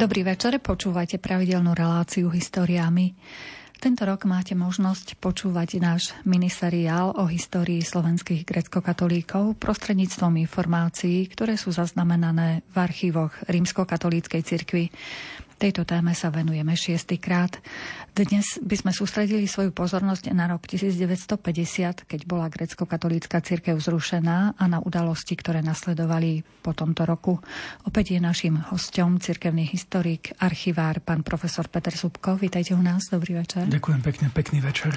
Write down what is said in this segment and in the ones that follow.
Dobrý večer, počúvajte pravidelnú reláciu Históriami. Tento rok máte možnosť počúvať náš miniseriál o histórii slovenských grecko-katolíkov prostredníctvom informácií, ktoré sú zaznamenané v archívoch rímskokatolíckej cirkvi. Tejto téme sa venujeme šiestýkrát. Dnes by sme sústredili svoju pozornosť na rok 1950, keď bola grecko-katolícka cirkev zrušená a na udalosti, ktoré nasledovali po tomto roku. Opäť je našim hostom cirkevný historik, archivár, pán profesor Peter Subko. Vítajte u nás, dobrý večer. Ďakujem pekne, pekný večer.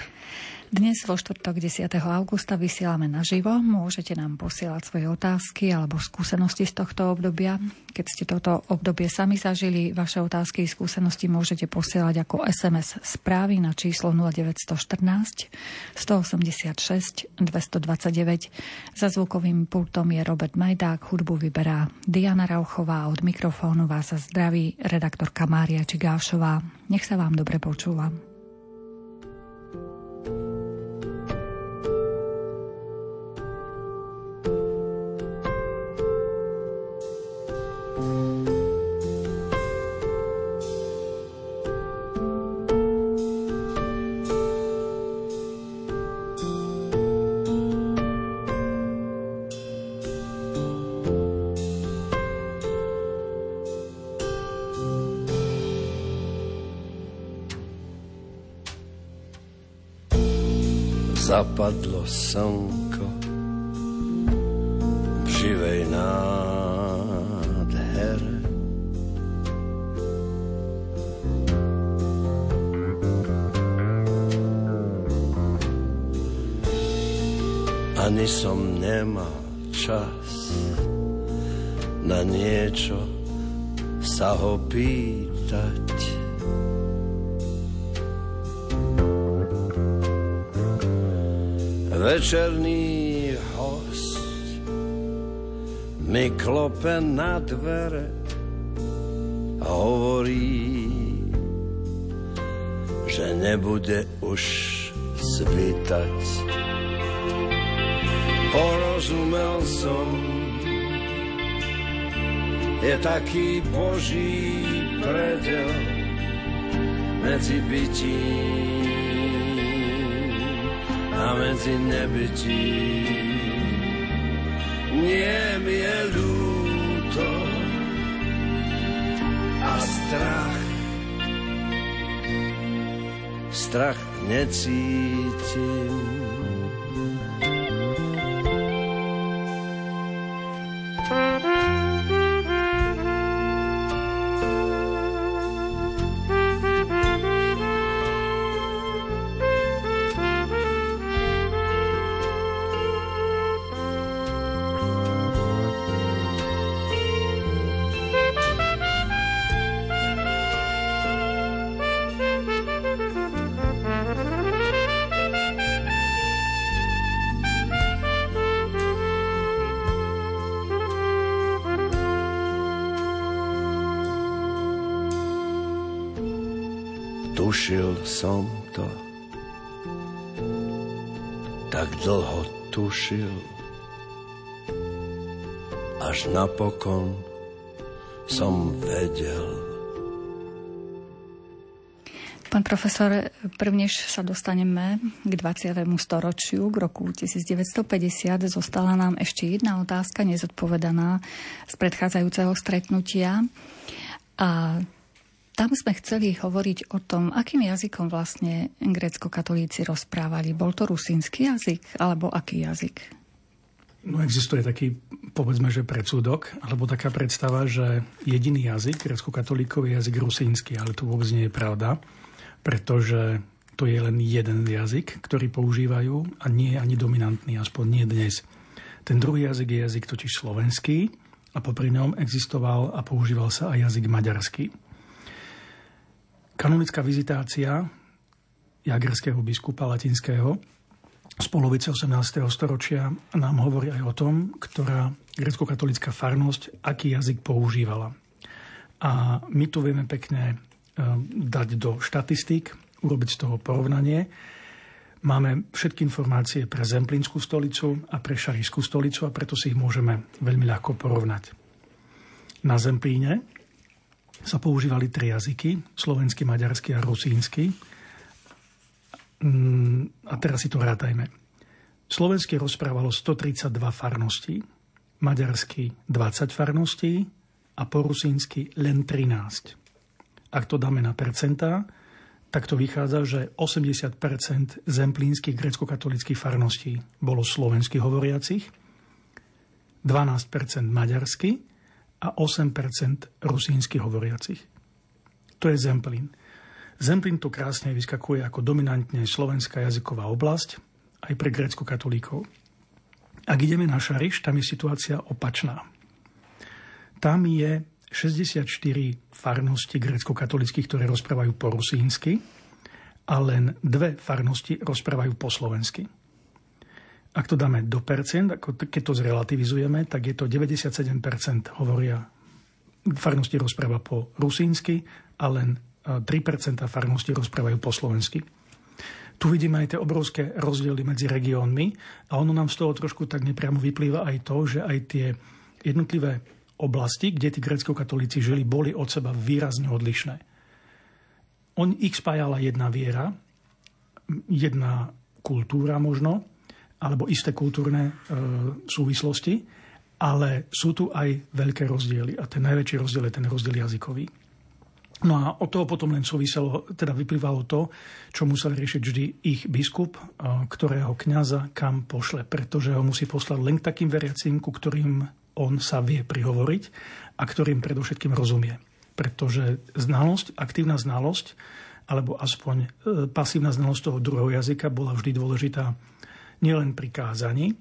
Dnes vo štvrtok 10. augusta vysielame naživo. Môžete nám posielať svoje otázky alebo skúsenosti z tohto obdobia. Keď ste toto obdobie sami zažili, vaše otázky a skúsenosti môžete posielať ako SMS správy na číslo 0914 186 229. Za zvukovým pultom je Robert Majdák, hudbu vyberá Diana Rauchová, od mikrofónu vás zdraví redaktorka Mária Čigášová. Nech sa vám dobre počúvam. Zapadlo slnko v živej nádhere. Ani som nemal čas na niečo sa ho pýtať. Večerný host mi klope na dvere a hovorí, že nebude už svítať. Porozumel som, je taký boží predel medzi bytím a medzi nebytí. Nie mi je ľúto a strach. Strach necítim. Tušil som to. Tak dlho tušil, až napokon som vedel. Pán profesor, prvnež sa dostaneme k 20. storočiu, k roku 1950, zostala nám ešte jedna otázka nezodpovedaná z predchádzajúceho stretnutia. A tam sme chceli hovoriť o tom, akým jazykom vlastne grécko-katolíci rozprávali. Bol to rusínsky jazyk, alebo aký jazyk? No existuje taký, povedzme, že predsudok, alebo taká predstava, že jediný jazyk grécko-katolíkov je jazyk rusínsky, ale to vôbec nie je pravda, pretože to je len jeden jazyk, ktorý používajú a nie je ani dominantný, aspoň nie dnes. Ten druhý jazyk je jazyk totiž slovenský a popri ňom existoval a používal sa aj jazyk maďarský. Kanonická vizitácia jagerského biskupa latinského z polovice 18. storočia nám hovorí aj o tom, ktorá grecko-katolická farnosť aký jazyk používala. A my tu vieme pekne e, dať do štatistík, urobiť z toho porovnanie. Máme všetky informácie pre Zemplínskú stolicu a pre Šarískú stolicu a preto si ich môžeme veľmi ľahko porovnať. Na Zemplíne sa používali tri jazyky, slovenský, maďarský a rusínsky. Mm, a teraz si to rátajme. Slovensky rozprávalo 132 farností, maďarsky 20 farností a po rusínsky len 13. Ak to dáme na percentá, tak to vychádza, že 80 zemplínskych grecko-katolických farností bolo slovenských hovoriacich, 12% maďarsky a 8% rusínsky hovoriacich. To je Zemplín. Zemplín tu krásne vyskakuje ako dominantne slovenská jazyková oblasť aj pre grecko-katolíkov. Ak ideme na Šariš, tam je situácia opačná. Tam je 64 farnosti grecko-katolických, ktoré rozprávajú po rusínsky a len dve farnosti rozprávajú po slovensky. Ak to dáme do percent, ako keď to zrelativizujeme, tak je to 97% hovoria farnosti rozpráva po rusínsky a len 3% farnosti rozprávajú po slovensky. Tu vidíme aj tie obrovské rozdiely medzi regiónmi a ono nám z toho trošku tak nepriamo vyplýva aj to, že aj tie jednotlivé oblasti, kde tí grecko-katolíci žili, boli od seba výrazne odlišné. On ich spájala jedna viera, jedna kultúra možno, alebo isté kultúrne e, súvislosti, ale sú tu aj veľké rozdiely. A ten najväčší rozdiel je ten rozdiel jazykový. No a od toho potom len súviselo, teda vyplývalo to, čo musel riešiť vždy ich biskup, e, ktorého kňaza kam pošle, pretože ho musí poslať len k takým veriacím, ku ktorým on sa vie prihovoriť a ktorým predovšetkým rozumie. Pretože znalosť, aktívna znalosť, alebo aspoň e, pasívna znalosť toho druhého jazyka bola vždy dôležitá nielen pri kázaní,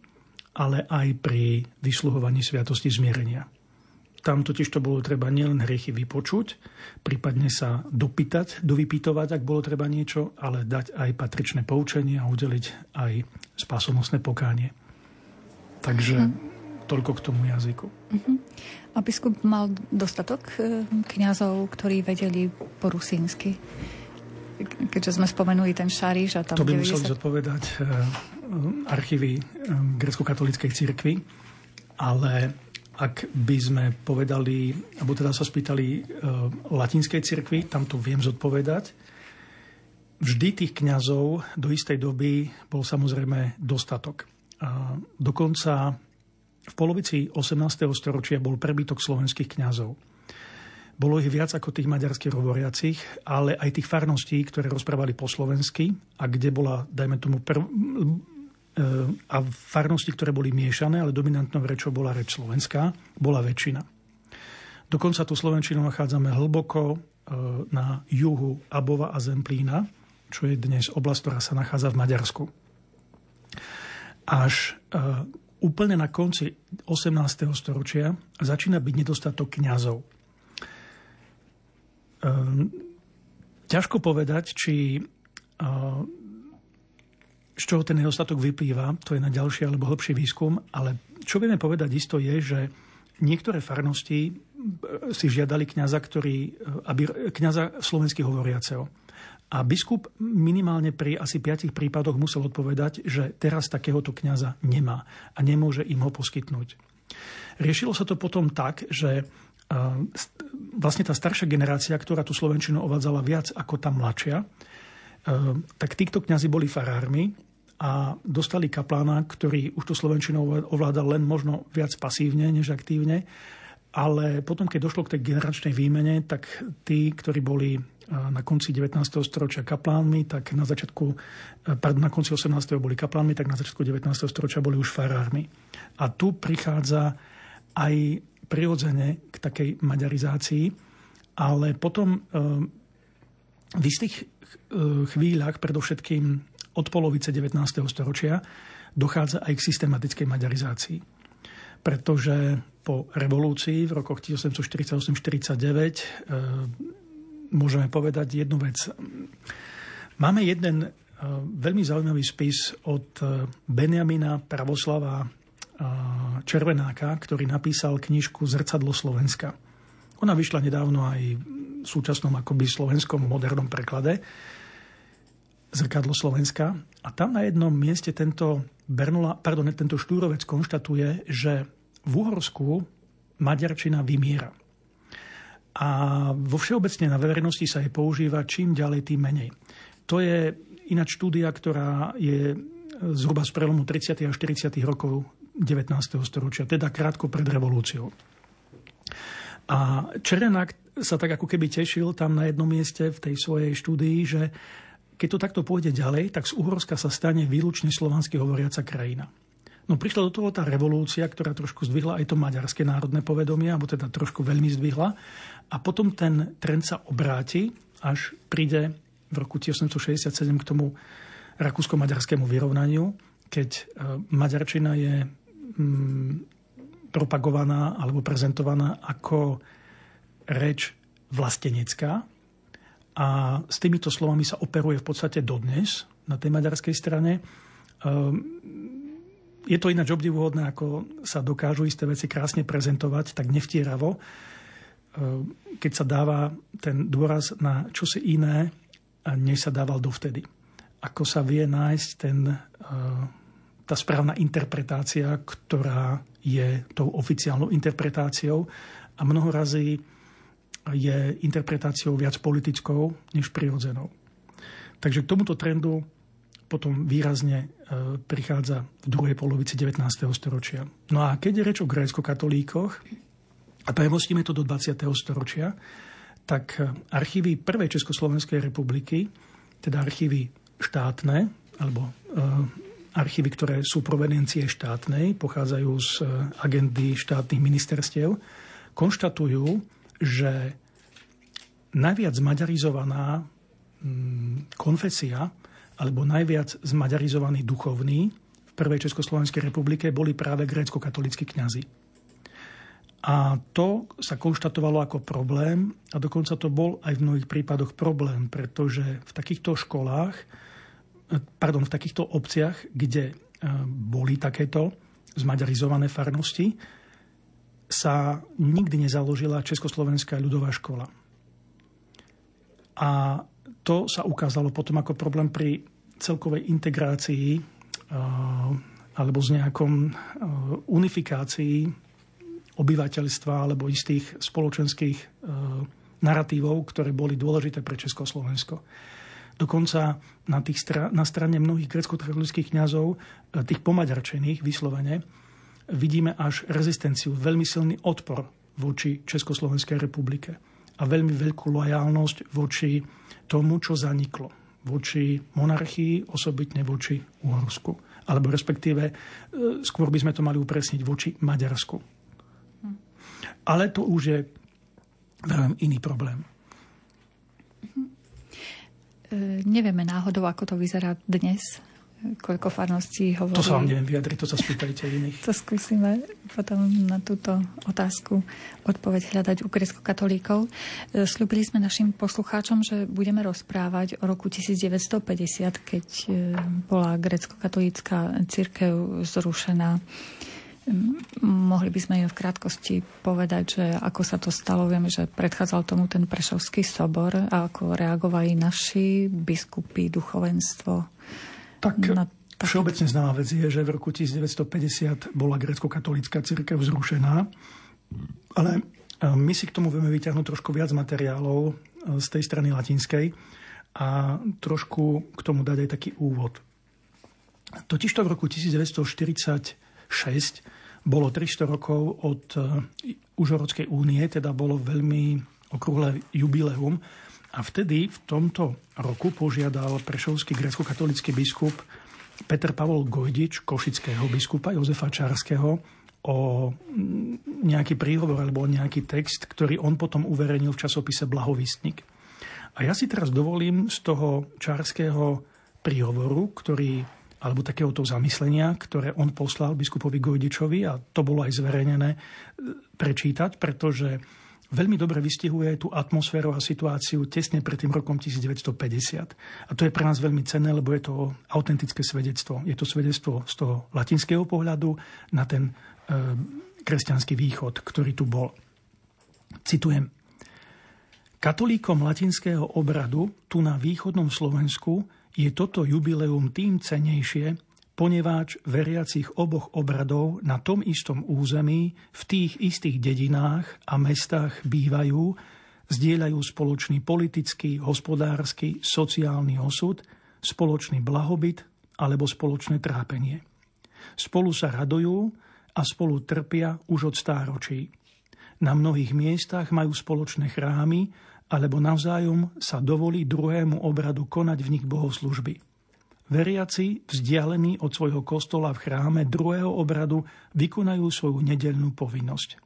ale aj pri vysluhovaní sviatosti zmierenia. Tam totiž to bolo treba nielen hriechy vypočuť, prípadne sa dopýtať, dovypytovať, ak bolo treba niečo, ale dať aj patričné poučenie a udeliť aj spásonosné pokánie. Takže hm toľko k tomu jazyku. Uh-huh. A biskup mal dostatok e, kňazov, ktorí vedeli po rusínsky? Keďže sme spomenuli ten Šariš a tam... To by 90... museli zodpovedať uh, archívy uh, grecko-katolíckej cirkvi, ale ak by sme povedali, alebo teda sa spýtali latinskej cirkvi, tam to viem zodpovedať, vždy tých kňazov do istej doby bol samozrejme dostatok. A dokonca v polovici 18. storočia bol prebytok slovenských kňazov. Bolo ich viac ako tých maďarských hovoriacich, ale aj tých farností, ktoré rozprávali po slovensky a kde bola, dajme tomu, prv, e, a farnosti, ktoré boli miešané, ale dominantnou rečou bola reč slovenská, bola väčšina. Dokonca tú slovenčinu nachádzame hlboko e, na juhu Abova a Zemplína, čo je dnes oblasť, ktorá sa nachádza v Maďarsku. Až e, úplne na konci 18. storočia začína byť nedostatok kňazov. Ehm, ťažko povedať, či z čoho ten nedostatok vyplýva, to je na ďalší alebo hlbší výskum, ale čo vieme povedať isto je, že niektoré farnosti si žiadali kňaza, ktorý, aby, kňaza slovenských hovoriaceho. A biskup minimálne pri asi piatich prípadoch musel odpovedať, že teraz takéhoto kňaza nemá a nemôže im ho poskytnúť. Riešilo sa to potom tak, že vlastne tá staršia generácia, ktorá tú Slovenčinu ovádzala viac ako tá mladšia, tak títo kňazi boli farármi a dostali kaplána, ktorý už tú Slovenčinu ovládal len možno viac pasívne než aktívne. Ale potom, keď došlo k tej generačnej výmene, tak tí, ktorí boli na konci 19. storočia kaplánmi, tak na začiatku, e, pardon, na konci 18. boli kaplánmi, tak na začiatku 19. storočia boli už farármi. A tu prichádza aj prirodzene k takej maďarizácii, ale potom e, v istých e, chvíľach, predovšetkým od polovice 19. storočia, dochádza aj k systematickej maďarizácii. Pretože po revolúcii v rokoch 1848-49 môžeme povedať jednu vec. Máme jeden e, veľmi zaujímavý spis od Benjamina Pravoslava Červenáka, ktorý napísal knižku Zrcadlo Slovenska. Ona vyšla nedávno aj v súčasnom akoby slovenskom modernom preklade Zrkadlo Slovenska. A tam na jednom mieste tento, Bernola, pardon, tento štúrovec konštatuje, že v Uhorsku maďarčina vymiera. a vo všeobecne na verejnosti sa jej používa čím ďalej, tým menej. To je ináč štúdia, ktorá je zhruba z prelomu 30. a 40. rokov 19. storočia, teda krátko pred revolúciou. A Čerenak sa tak ako keby tešil tam na jednom mieste v tej svojej štúdii, že keď to takto pôjde ďalej, tak z Uhorska sa stane výlučne slovansky hovoriaca krajina. No prišla do toho tá revolúcia, ktorá trošku zdvihla aj to maďarské národné povedomie, alebo teda trošku veľmi zdvihla. A potom ten trend sa obráti, až príde v roku 1867 k tomu rakúsko-maďarskému vyrovnaniu, keď e, maďarčina je propagovaná alebo prezentovaná ako reč vlastenecká. A s týmito slovami sa operuje v podstate dodnes na tej maďarskej strane. Ehm, je to ináč obdivuhodné, ako sa dokážu isté veci krásne prezentovať, tak nevtieravo, ehm, keď sa dáva ten dôraz na čosi iné, než sa dával dovtedy. Ako sa vie nájsť ten, ehm, tá správna interpretácia, ktorá je tou oficiálnou interpretáciou a mnoho razy je interpretáciou viac politickou než prirodzenou. Takže k tomuto trendu potom výrazne e, prichádza v druhej polovici 19. storočia. No a keď je reč o grécko-katolíkoch a premostíme to do 20. storočia, tak e, archívy Prvej Československej republiky, teda archívy štátne, alebo e, archívy, ktoré sú provenencie štátnej, pochádzajú z agendy štátnych ministerstiev, konštatujú, že najviac zmaďarizovaná mm, konfesia alebo najviac zmaďarizovaní duchovní v prvej Československej republike boli práve grécko-katolíckí kňazi. A to sa konštatovalo ako problém a dokonca to bol aj v mnohých prípadoch problém, pretože v takýchto školách, pardon, v takýchto obciach, kde e, boli takéto zmaďarizované farnosti, sa nikdy nezaložila Československá ľudová škola. A to sa ukázalo potom ako problém pri celkovej integrácii alebo z nejakom unifikácii obyvateľstva alebo istých spoločenských narratívov, ktoré boli dôležité pre Československo. Dokonca na, tých stra- na strane mnohých grecko-katolických kňazov, tých pomaďarčených vyslovene, vidíme až rezistenciu, veľmi silný odpor voči Československej republike a veľmi veľkú lojálnosť voči tomu, čo zaniklo voči monarchii, osobitne voči Uhorsku. Alebo respektíve, e, skôr by sme to mali upresniť voči Maďarsku. Ale to už je veľmi iný problém. E, nevieme náhodou, ako to vyzerá dnes koľko farností hovorí. To sa vám neviem vyjadriť, to sa spýtajte iných. To skúsime potom na túto otázku odpoveď hľadať u grecko-katolíkov. E, Sľubili sme našim poslucháčom, že budeme rozprávať o roku 1950, keď e, bola grecko-katolícka církev zrušená. Mohli by sme im v krátkosti povedať, že ako sa to stalo. Vieme, že predchádzal tomu ten Prešovský sobor a ako reagovali naši biskupy, duchovenstvo tak na Všeobecne známa vec je, že v roku 1950 bola grecko-katolická církev zrušená, ale e, my si k tomu vieme vyťahnuť trošku viac materiálov e, z tej strany latinskej a trošku k tomu dať aj taký úvod. Totižto v roku 1946 bolo 300 rokov od e, Užorodskej únie, teda bolo veľmi okrúhle jubileum a vtedy v tomto roku požiadal prešovský grecko-katolický biskup Peter Pavol Gojdič, košického biskupa Jozefa Čarského, o nejaký príhovor alebo nejaký text, ktorý on potom uverejnil v časopise Blahovistnik. A ja si teraz dovolím z toho čarského príhovoru, ktorý, alebo takéhoto zamyslenia, ktoré on poslal biskupovi Gojdičovi, a to bolo aj zverejnené, prečítať, pretože veľmi dobre vystihuje tú atmosféru a situáciu tesne pred tým rokom 1950. A to je pre nás veľmi cenné, lebo je to autentické svedectvo. Je to svedectvo z toho latinského pohľadu na ten e, kresťanský východ, ktorý tu bol. Citujem. Katolíkom latinského obradu tu na východnom Slovensku je toto jubileum tým cenejšie, poneváč veriacich oboch obradov na tom istom území, v tých istých dedinách a mestách bývajú, Zdieľajú spoločný politický, hospodársky, sociálny osud, spoločný blahobyt alebo spoločné trápenie. Spolu sa radujú a spolu trpia už od stáročí. Na mnohých miestach majú spoločné chrámy alebo navzájom sa dovolí druhému obradu konať v nich bohoslužby. Veriaci, vzdialení od svojho kostola v chráme druhého obradu, vykonajú svoju nedelnú povinnosť.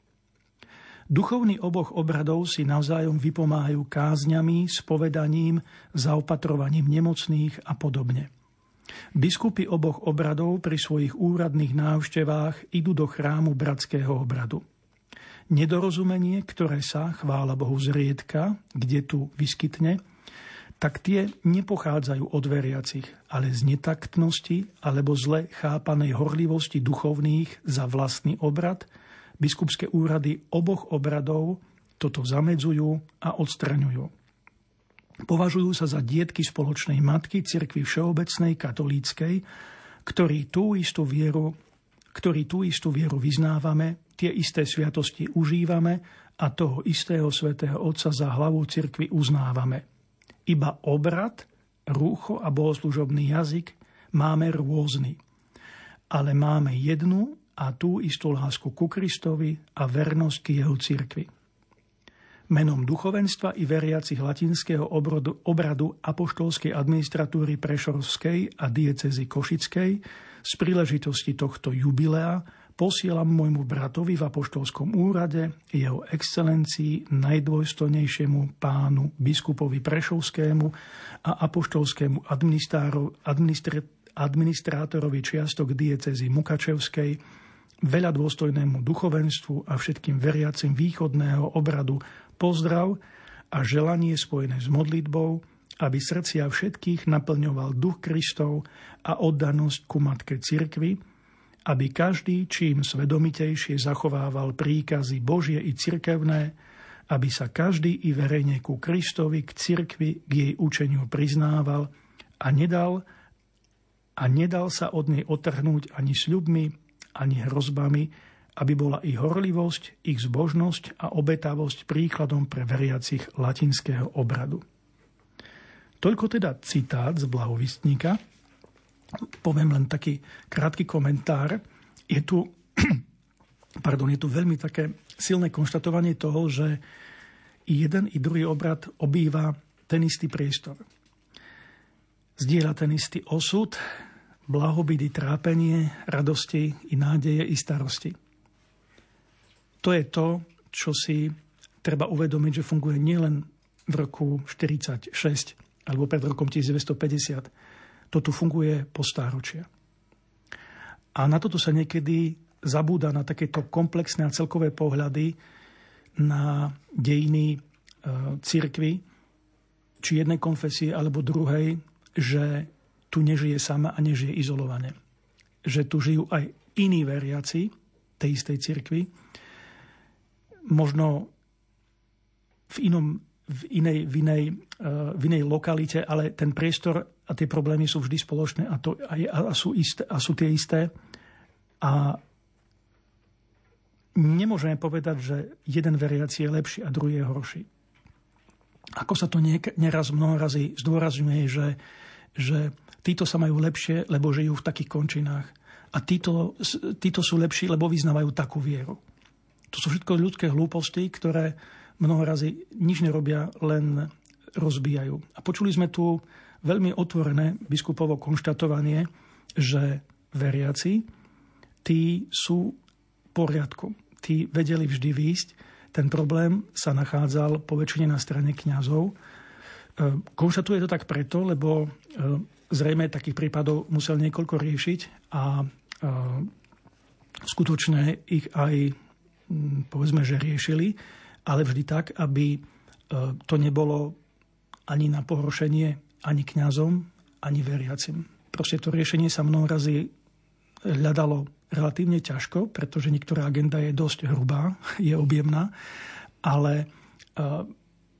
Duchovní oboch obradov si navzájom vypomáhajú kázňami, spovedaním, zaopatrovaním nemocných a podobne. Biskupy oboch obradov pri svojich úradných návštevách idú do chrámu bratského obradu. Nedorozumenie, ktoré sa, chvála Bohu, zriedka, kde tu vyskytne, tak tie nepochádzajú od veriacich, ale z netaktnosti alebo zle chápanej horlivosti duchovných za vlastný obrad – biskupské úrady oboch obradov toto zamedzujú a odstraňujú. Považujú sa za dietky spoločnej matky cirkvi všeobecnej katolíckej, ktorí tú istú vieru, ktorí tú istú vieru vyznávame, tie isté sviatosti užívame a toho istého svätého Otca za hlavu cirkvi uznávame. Iba obrad, rúcho a bohoslužobný jazyk máme rôzny. Ale máme jednu a tú istú lásku ku Kristovi a vernosť k jeho cirkvi. Menom duchovenstva i veriacich latinského obradu, obradu apoštolskej administratúry Prešorovskej a diecezy Košickej z príležitosti tohto jubilea posielam môjmu bratovi v apoštolskom úrade, jeho excelencii, najdôstojnejšiemu pánu biskupovi Prešovskému a apoštolskému administrátorovi čiastok diecezy Mukačevskej, veľa dôstojnému duchovenstvu a všetkým veriacim východného obradu pozdrav a želanie spojené s modlitbou, aby srdcia všetkých naplňoval duch Kristov a oddanosť ku Matke Cirkvi, aby každý čím svedomitejšie zachovával príkazy Božie i cirkevné, aby sa každý i verejne ku Kristovi, k cirkvi, k jej učeniu priznával a nedal, a nedal sa od nej otrhnúť ani sľubmi, ani hrozbami, aby bola ich horlivosť, ich zbožnosť a obetavosť príkladom pre veriacich latinského obradu. Toľko teda citát z blahovistníka. Poviem len taký krátky komentár. Je tu, pardon, je tu veľmi také silné konštatovanie toho, že jeden, i druhý obrad obýva ten istý priestor. Zdieľa ten istý osud, blahobyt trápenie, radosti i nádeje i starosti. To je to, čo si treba uvedomiť, že funguje nielen v roku 46 alebo pred rokom 1950. To tu funguje po stáročia. A na toto sa niekedy zabúda na takéto komplexné a celkové pohľady na dejiny e, církvy, či jednej konfesie alebo druhej, že tu nežije sama a nežije izolovane. Že tu žijú aj iní veriaci tej istej cirkvi, možno v, inom, v, inej, v, inej, eh, v inej lokalite, ale ten priestor a tie problémy sú vždy spoločné a, to, a, a, sú, isté, a sú tie isté. A nemôžeme povedať, že jeden veriaci je lepší a druhý je horší. Ako sa to nieraz mnoho razy zdôrazňuje, že, že títo sa majú lepšie, lebo žijú v takých končinách. A títo, títo sú lepší, lebo vyznávajú takú vieru. To sú všetko ľudské hlúposti, ktoré mnoho razy nič nerobia, len rozbijajú. A počuli sme tu veľmi otvorené biskupovo konštatovanie, že veriaci, tí sú v poriadku. Tí vedeli vždy výjsť. Ten problém sa nachádzal po väčšine na strane kňazov. E, konštatuje to tak preto, lebo e, zrejme takých prípadov musel niekoľko riešiť a skutočne ich aj povedzme, že riešili, ale vždy tak, aby to nebolo ani na pohoršenie ani kňazom, ani veriacim. Proste to riešenie sa mnoho razy hľadalo relatívne ťažko, pretože niektorá agenda je dosť hrubá, je objemná, ale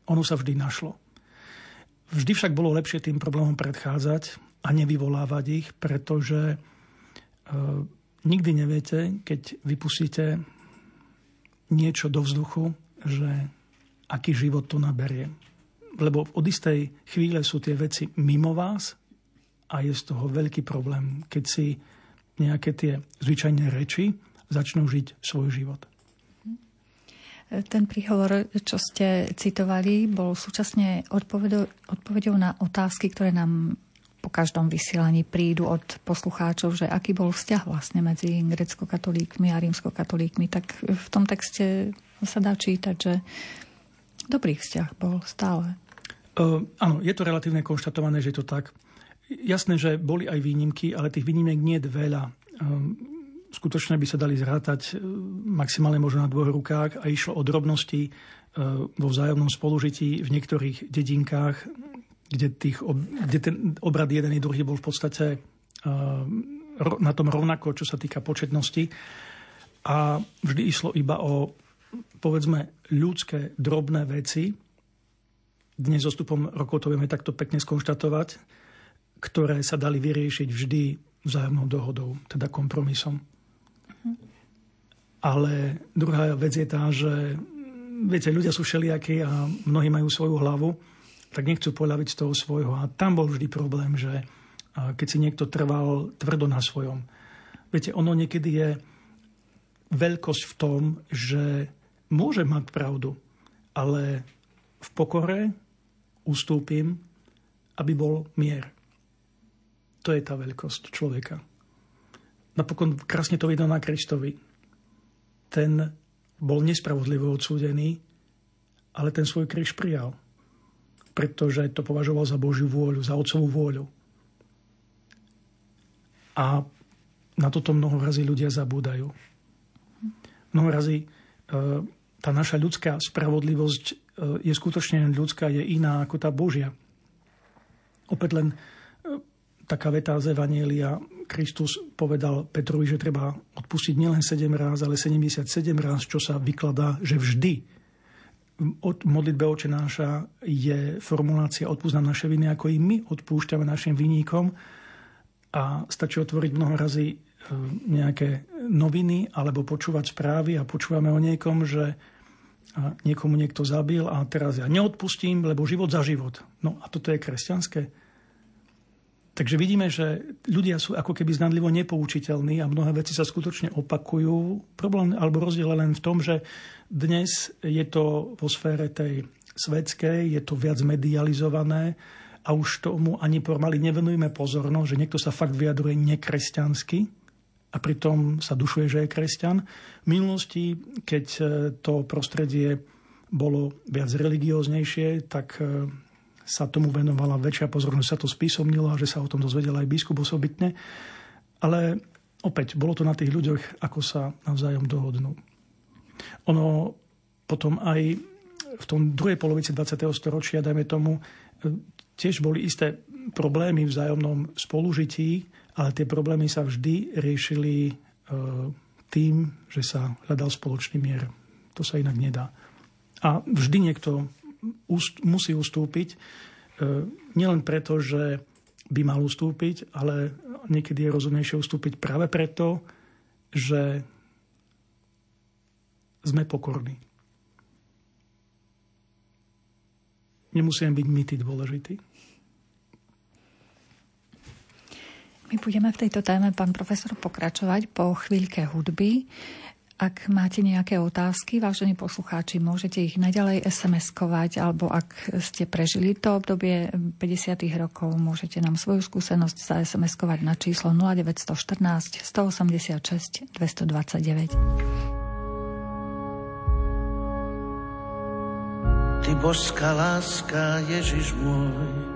ono sa vždy našlo. Vždy však bolo lepšie tým problémom predchádzať a nevyvolávať ich, pretože e, nikdy neviete, keď vypustíte niečo do vzduchu, že aký život to naberie. Lebo od istej chvíle sú tie veci mimo vás a je z toho veľký problém, keď si nejaké tie zvyčajné reči začnú žiť svoj život. Ten príhovor, čo ste citovali, bol súčasne odpovedou, odpovedou na otázky, ktoré nám po každom vysielaní prídu od poslucháčov, že aký bol vzťah vlastne medzi grecko-katolíkmi a rímsko-katolíkmi, tak v tom texte sa dá čítať, že dobrý vzťah bol stále. Uh, áno, je to relatívne konštatované, že je to tak. Jasné, že boli aj výnimky, ale tých výnimiek nie je veľa. Um, skutočne by sa dali zrátať maximálne možno na dvoch rukách a išlo o drobnosti vo vzájomnom spolužití v niektorých dedinkách kde, tých, kde ten obrad jeden i druhý bol v podstate na tom rovnako, čo sa týka početnosti. A vždy išlo iba o, povedzme, ľudské drobné veci. Dnes so stupom rokov to vieme takto pekne skonštatovať, ktoré sa dali vyriešiť vždy vzájomnou dohodou, teda kompromisom. Ale druhá vec je tá, že viete, ľudia sú všelijakí a mnohí majú svoju hlavu tak nechcú poľaviť z toho svojho. A tam bol vždy problém, že keď si niekto trval tvrdo na svojom. Viete, ono niekedy je veľkosť v tom, že môže mať pravdu, ale v pokore ustúpim, aby bol mier. To je tá veľkosť človeka. Napokon krásne to vidno na Kristovi. Ten bol nespravodlivo odsúdený, ale ten svoj kríž prijal pretože to považoval za Božiu vôľu, za Otcovú vôľu. A na toto mnoho razy ľudia zabúdajú. Mnoho razy e, tá naša ľudská spravodlivosť je skutočne ľudská, je iná ako tá Božia. Opäť len e, taká veta z Evanielia. Kristus povedal Petrovi, že treba odpustiť nielen 7 ráz, ale 77 ráz, čo sa vykladá, že vždy od modlitbe oče je formulácia odpúsť naše viny, ako i my odpúšťame našim viníkom. A stačí otvoriť mnoho razy e, nejaké noviny alebo počúvať správy a počúvame o niekom, že niekomu niekto zabil a teraz ja neodpustím, lebo život za život. No a toto je kresťanské. Takže vidíme, že ľudia sú ako keby znadlivo nepoučiteľní a mnohé veci sa skutočne opakujú. Problém alebo rozdiel len v tom, že dnes je to vo sfére tej svetskej, je to viac medializované a už tomu ani pomaly nevenujeme pozornosť, že niekto sa fakt vyjadruje nekresťansky a pritom sa dušuje, že je kresťan. V minulosti, keď to prostredie bolo viac religióznejšie, tak sa tomu venovala väčšia pozornosť, sa to spísomnilo a že sa o tom dozvedel aj biskup osobitne. Ale opäť, bolo to na tých ľuďoch, ako sa navzájom dohodnú. Ono potom aj v tom druhej polovici 20. storočia, dajme tomu, tiež boli isté problémy v vzájomnom spolužití, ale tie problémy sa vždy riešili e, tým, že sa hľadal spoločný mier. To sa inak nedá. A vždy niekto musí ustúpiť. E, nielen preto, že by mal ustúpiť, ale niekedy je rozumnejšie ustúpiť práve preto, že sme pokorní. Nemusíme byť my tí dôležití. My budeme v tejto téme, pán profesor, pokračovať po chvíľke hudby. Ak máte nejaké otázky, vážení poslucháči, môžete ich naďalej SMS-kovať, alebo ak ste prežili to obdobie 50. rokov, môžete nám svoju skúsenosť za SMS-kovať na číslo 0914 186 229. Ty božská láska, Ježiš môj,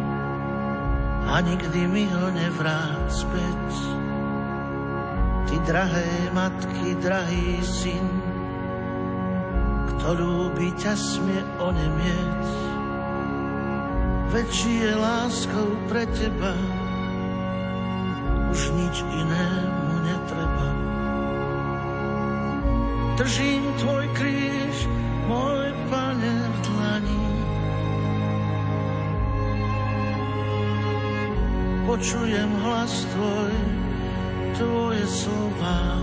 a nikdy mi ho nevráť späť Ty drahé matky, drahý syn, to ľúbi ťa smie onemieť. Väčší je láskou pre teba, už nič inému netreba. Držím tvoj kríž, môj pane v dlani. Počujem hlas tvoj, tvoje slova.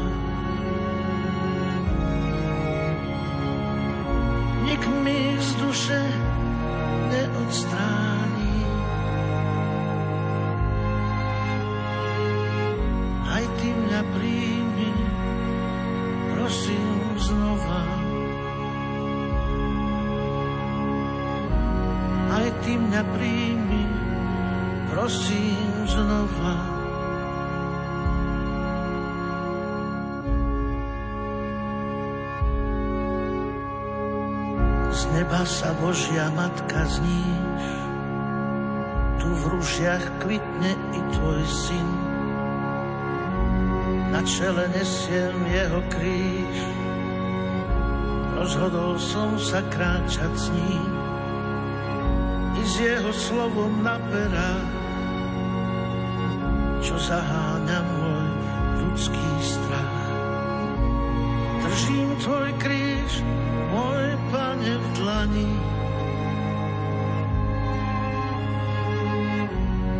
Nik mi z duše neodstráni. Aj ty mňa príjmi, prosím znova. Aj ty mňa príjmi, prosím znova. neba sa Božia Matka zníš, tu v rušiach kvitne i tvoj syn. Na čele nesiem jeho kríž, rozhodol som sa kráčať s ním i s jeho slovom na perách, čo zaháňa môj ľudský strach. Držím tvoj kríž, môj pane v dlani.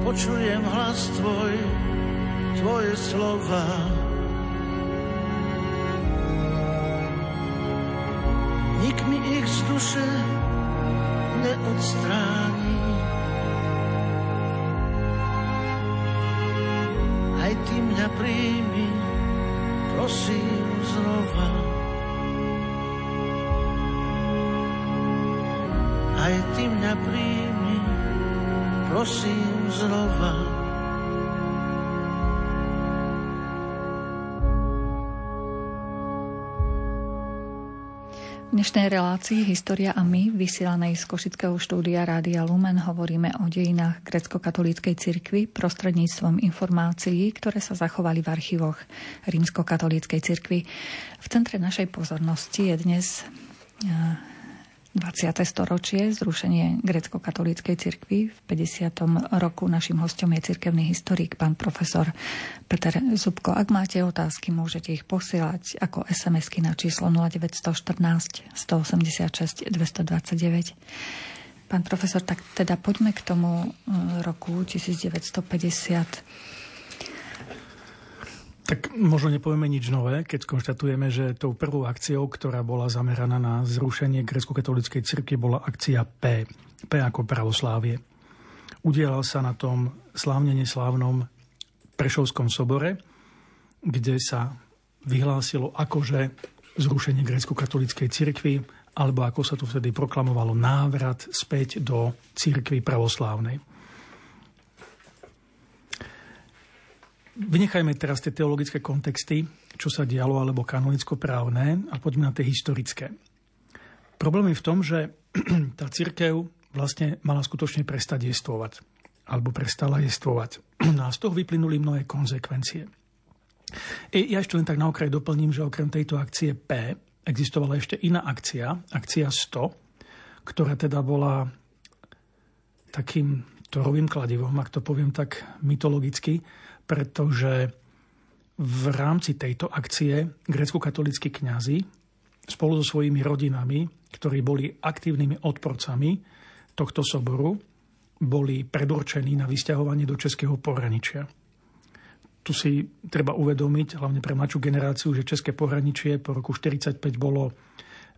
Počujem hlas tvoj, tvoje slova. Nik mi ich z duše neodstráni. Príjmi, prosím znova. aj ty mňa príjmi, prosím znova. Dnešnej relácii História a my, vysielanej z Košického štúdia Rádia Lumen, hovoríme o dejinách grecko-katolíckej cirkvi prostredníctvom informácií, ktoré sa zachovali v archívoch rímsko-katolíckej cirkvi. V centre našej pozornosti je dnes 20. storočie, zrušenie grecko-katolíckej cirkvi. V 50. roku našim hostom je cirkevný historik, pán profesor Peter Zubko. Ak máte otázky, môžete ich posielať ako SMS-ky na číslo 0914 186 229. Pán profesor, tak teda poďme k tomu e, roku 1950 tak možno nepovieme nič nové, keď konštatujeme, že tou prvou akciou, ktorá bola zameraná na zrušenie grecko-katolíckej cirkvi, bola akcia P. P ako pravoslávie. Udielal sa na tom slávne neslávnom Prešovskom sobore, kde sa vyhlásilo akože zrušenie grecko-katolíckej cirkvi, alebo ako sa tu vtedy proklamovalo návrat späť do cirkvi pravoslávnej. Vynechajme teraz tie teologické kontexty, čo sa dialo, alebo kanonicko-právne a poďme na tie historické. Problém je v tom, že tá církev vlastne mala skutočne prestať jestvovať alebo prestala jestvovať. No a z toho vyplynuli mnohé konsekvencie. I ja ešte len tak na okraj doplním, že okrem tejto akcie P existovala ešte iná akcia, akcia 100, ktorá teda bola takým torovým kladivom, ak to poviem tak mytologicky, pretože v rámci tejto akcie grecko-katolíckí kňazi spolu so svojimi rodinami, ktorí boli aktívnymi odporcami tohto soboru, boli predurčení na vysťahovanie do Českého pohraničia. Tu si treba uvedomiť, hlavne pre mladšiu generáciu, že České pohraničie po roku 1945 bolo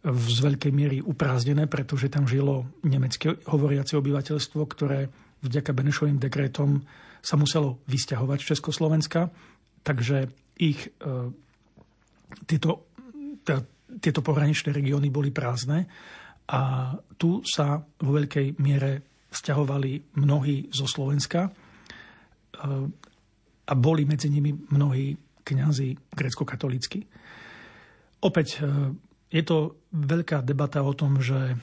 z veľkej miery uprázdnené, pretože tam žilo nemecké hovoriace obyvateľstvo, ktoré vďaka Benešovým dekretom sa muselo vysťahovať z Československa, takže ich e, tieto, tá, tieto pohraničné regióny boli prázdne a tu sa vo veľkej miere vzťahovali mnohí zo Slovenska e, a boli medzi nimi mnohí kňazi grecko-katolícky. Opäť e, je to veľká debata o tom, že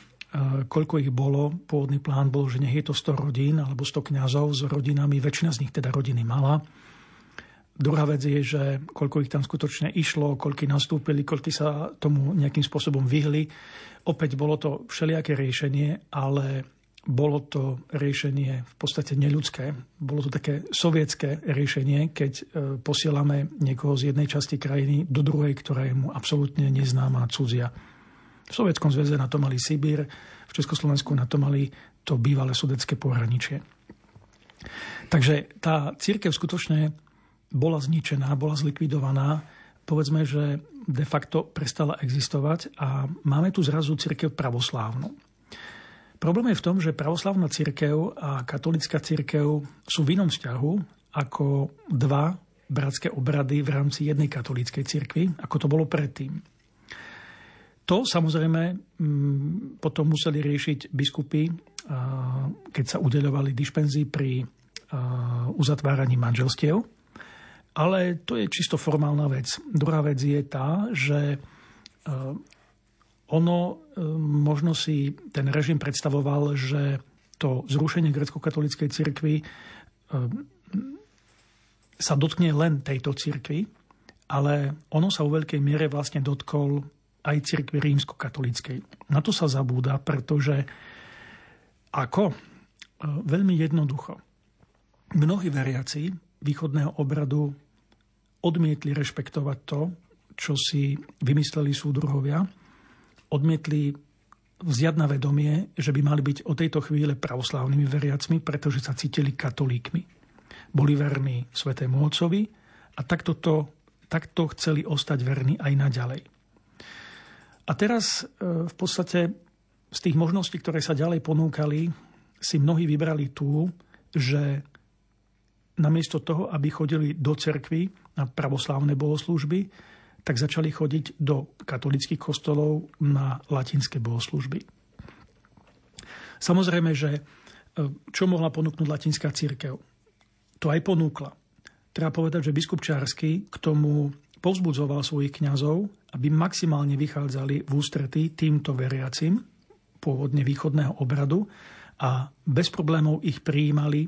koľko ich bolo. Pôvodný plán bol, že nech je to 100 rodín alebo 100 kňazov s rodinami, väčšina z nich teda rodiny mala. Druhá vec je, že koľko ich tam skutočne išlo, koľko nastúpili, koľko sa tomu nejakým spôsobom vyhli. Opäť bolo to všelijaké riešenie, ale bolo to riešenie v podstate neľudské. Bolo to také sovietské riešenie, keď e, posielame niekoho z jednej časti krajiny do druhej, ktorá je mu absolútne neznáma cudzia. V Sovietskom zväze na to mali Sibír, v Československu na to mali to bývalé sudecké pohraničie. Takže tá církev skutočne bola zničená, bola zlikvidovaná, povedzme, že de facto prestala existovať a máme tu zrazu církev pravoslávnu. Problém je v tom, že pravoslávna církev a katolická církev sú v inom vzťahu ako dva bratské obrady v rámci jednej katolíckej cirkvi, ako to bolo predtým. To samozrejme mm, potom museli riešiť biskupy, keď sa udeľovali dišpenzy pri uzatváraní manželstiev. Ale to je čisto formálna vec. Druhá vec je tá, že e, ono e, možno si ten režim predstavoval, že to zrušenie grecko-katolíckej cirkvi e, sa dotkne len tejto cirkvi, ale ono sa vo veľkej miere vlastne dotkol aj cirkvi rímsko-katolíckej. Na to sa zabúda, pretože ako? Veľmi jednoducho. Mnohí veriaci východného obradu odmietli rešpektovať to, čo si vymysleli súdruhovia, odmietli vziať na vedomie, že by mali byť o tejto chvíle pravoslávnymi veriacmi, pretože sa cítili katolíkmi. Boli verní svetému Otcovi a takto, to, takto chceli ostať verní aj naďalej. A teraz e, v podstate z tých možností, ktoré sa ďalej ponúkali, si mnohí vybrali tú, že namiesto toho, aby chodili do cerkvy na pravoslávne bohoslúžby, tak začali chodiť do katolických kostolov na latinské bohoslúžby. Samozrejme, že e, čo mohla ponúknuť latinská církev? To aj ponúkla. Treba povedať, že biskup Čársky k tomu povzbudzoval svojich kňazov, aby maximálne vychádzali v ústretí týmto veriacim, pôvodne východného obradu, a bez problémov ich prijímali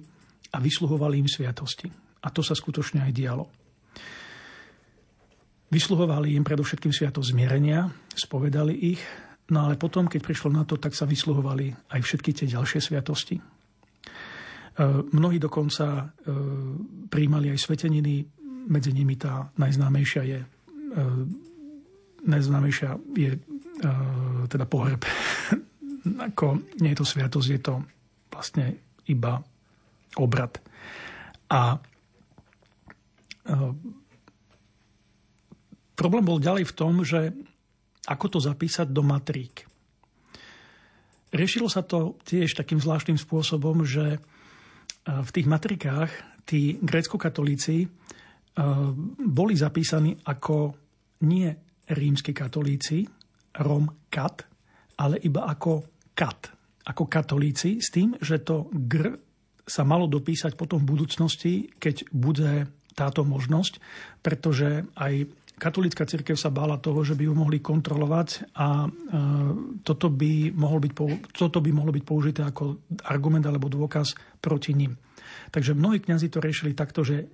a vysluhovali im sviatosti. A to sa skutočne aj dialo. Vysluhovali im predovšetkým sviatosť zmierenia, spovedali ich, no ale potom, keď prišlo na to, tak sa vysluhovali aj všetky tie ďalšie sviatosti. E, mnohí dokonca e, prijímali aj sveteniny, medzi nimi tá najznámejšia je, e, najznámejšia je teda pohreb. Ako, nie je to sviatosť, je to vlastne iba obrad. A e, problém bol ďalej v tom, že ako to zapísať do matrík. Riešilo sa to tiež takým zvláštnym spôsobom, že e, v tých matrikách tí grécko-katolíci e, boli zapísaní ako nie rímsky katolíci, rom kat, ale iba ako kat, ako katolíci, s tým, že to gr sa malo dopísať potom v budúcnosti, keď bude táto možnosť, pretože aj katolícka církev sa bála toho, že by ju mohli kontrolovať a e, toto by, mohol byť, toto by mohlo byť použité ako argument alebo dôkaz proti ním. Takže mnohí kňazi to riešili takto, že e,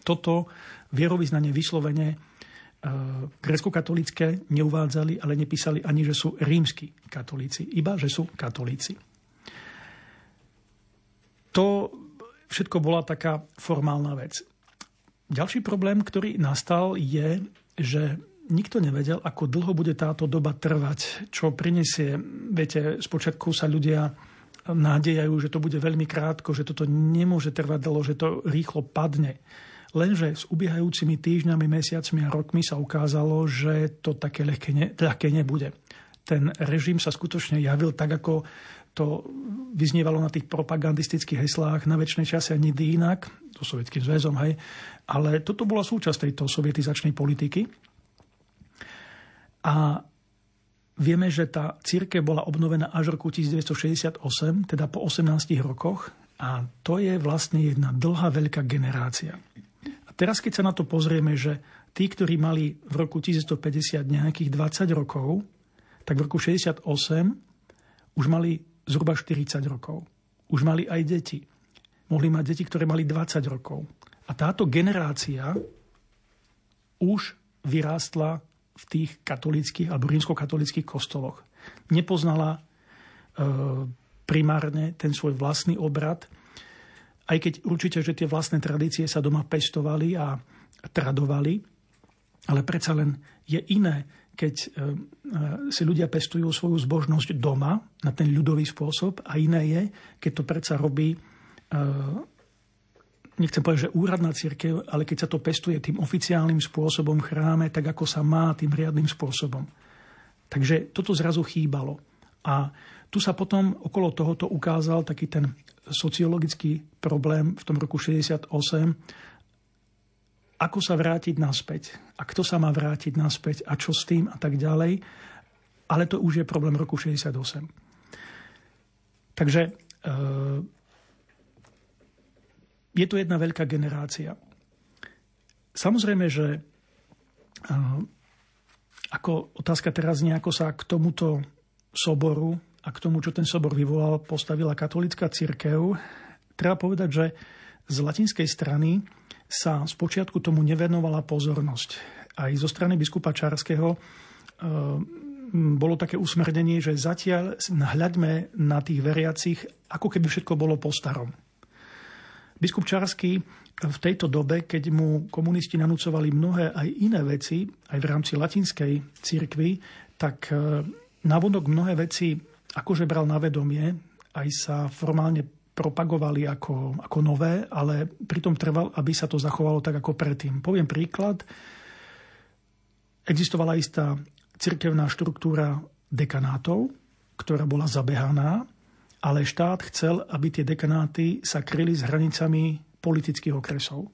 toto vierovýznanie vyslovene e, grecko-katolícke neuvádzali, ale nepísali ani, že sú rímsky katolíci, iba, že sú katolíci to všetko bola taká formálna vec. Ďalší problém, ktorý nastal, je, že nikto nevedel, ako dlho bude táto doba trvať, čo prinesie. Viete, spočiatku sa ľudia nádejajú, že to bude veľmi krátko, že toto nemôže trvať dlho, že to rýchlo padne. Lenže s ubiehajúcimi týždňami, mesiacmi a rokmi sa ukázalo, že to také ľahké, ne, ľahké nebude. Ten režim sa skutočne javil tak, ako to vyznievalo na tých propagandistických heslách na väčšnej čase ani inak, to sovietským zväzom, hej. Ale toto bola súčasť tejto sovietizačnej politiky. A vieme, že tá církev bola obnovená až v roku 1968, teda po 18 rokoch. A to je vlastne jedna dlhá, veľká generácia. A teraz, keď sa na to pozrieme, že tí, ktorí mali v roku 1950 nejakých 20 rokov, tak v roku 68 už mali zhruba 40 rokov. Už mali aj deti. Mohli mať deti, ktoré mali 20 rokov. A táto generácia už vyrástla v tých katolických alebo rímskokatolických kostoloch. Nepoznala e, primárne ten svoj vlastný obrad, aj keď určite, že tie vlastné tradície sa doma pestovali a tradovali, ale predsa len je iné, keď e, e, si ľudia pestujú svoju zbožnosť doma na ten ľudový spôsob a iné je, keď to predsa robí nechcem povedať, že úradná církev, ale keď sa to pestuje tým oficiálnym spôsobom chráme, tak ako sa má tým riadnym spôsobom. Takže toto zrazu chýbalo. A tu sa potom okolo tohoto ukázal taký ten sociologický problém v tom roku 68, ako sa vrátiť naspäť a kto sa má vrátiť naspäť a čo s tým a tak ďalej. Ale to už je problém roku 68. Takže e, je to jedna veľká generácia. Samozrejme, že ako otázka teraz nejako sa k tomuto soboru a k tomu, čo ten sobor vyvolal, postavila katolická církev. Treba povedať, že z latinskej strany sa spočiatku tomu nevenovala pozornosť. Aj zo strany biskupa Čarského bolo také usmernenie, že zatiaľ hľaďme na tých veriacich, ako keby všetko bolo po starom. Biskup Čarsky v tejto dobe, keď mu komunisti nanúcovali mnohé aj iné veci, aj v rámci latinskej cirkvi, tak e, navodok mnohé veci akože bral na vedomie, aj sa formálne propagovali ako, ako nové, ale pritom trval, aby sa to zachovalo tak ako predtým. Poviem príklad. Existovala istá cirkevná štruktúra dekanátov, ktorá bola zabehaná ale štát chcel, aby tie dekanáty sa kryli s hranicami politických okresov.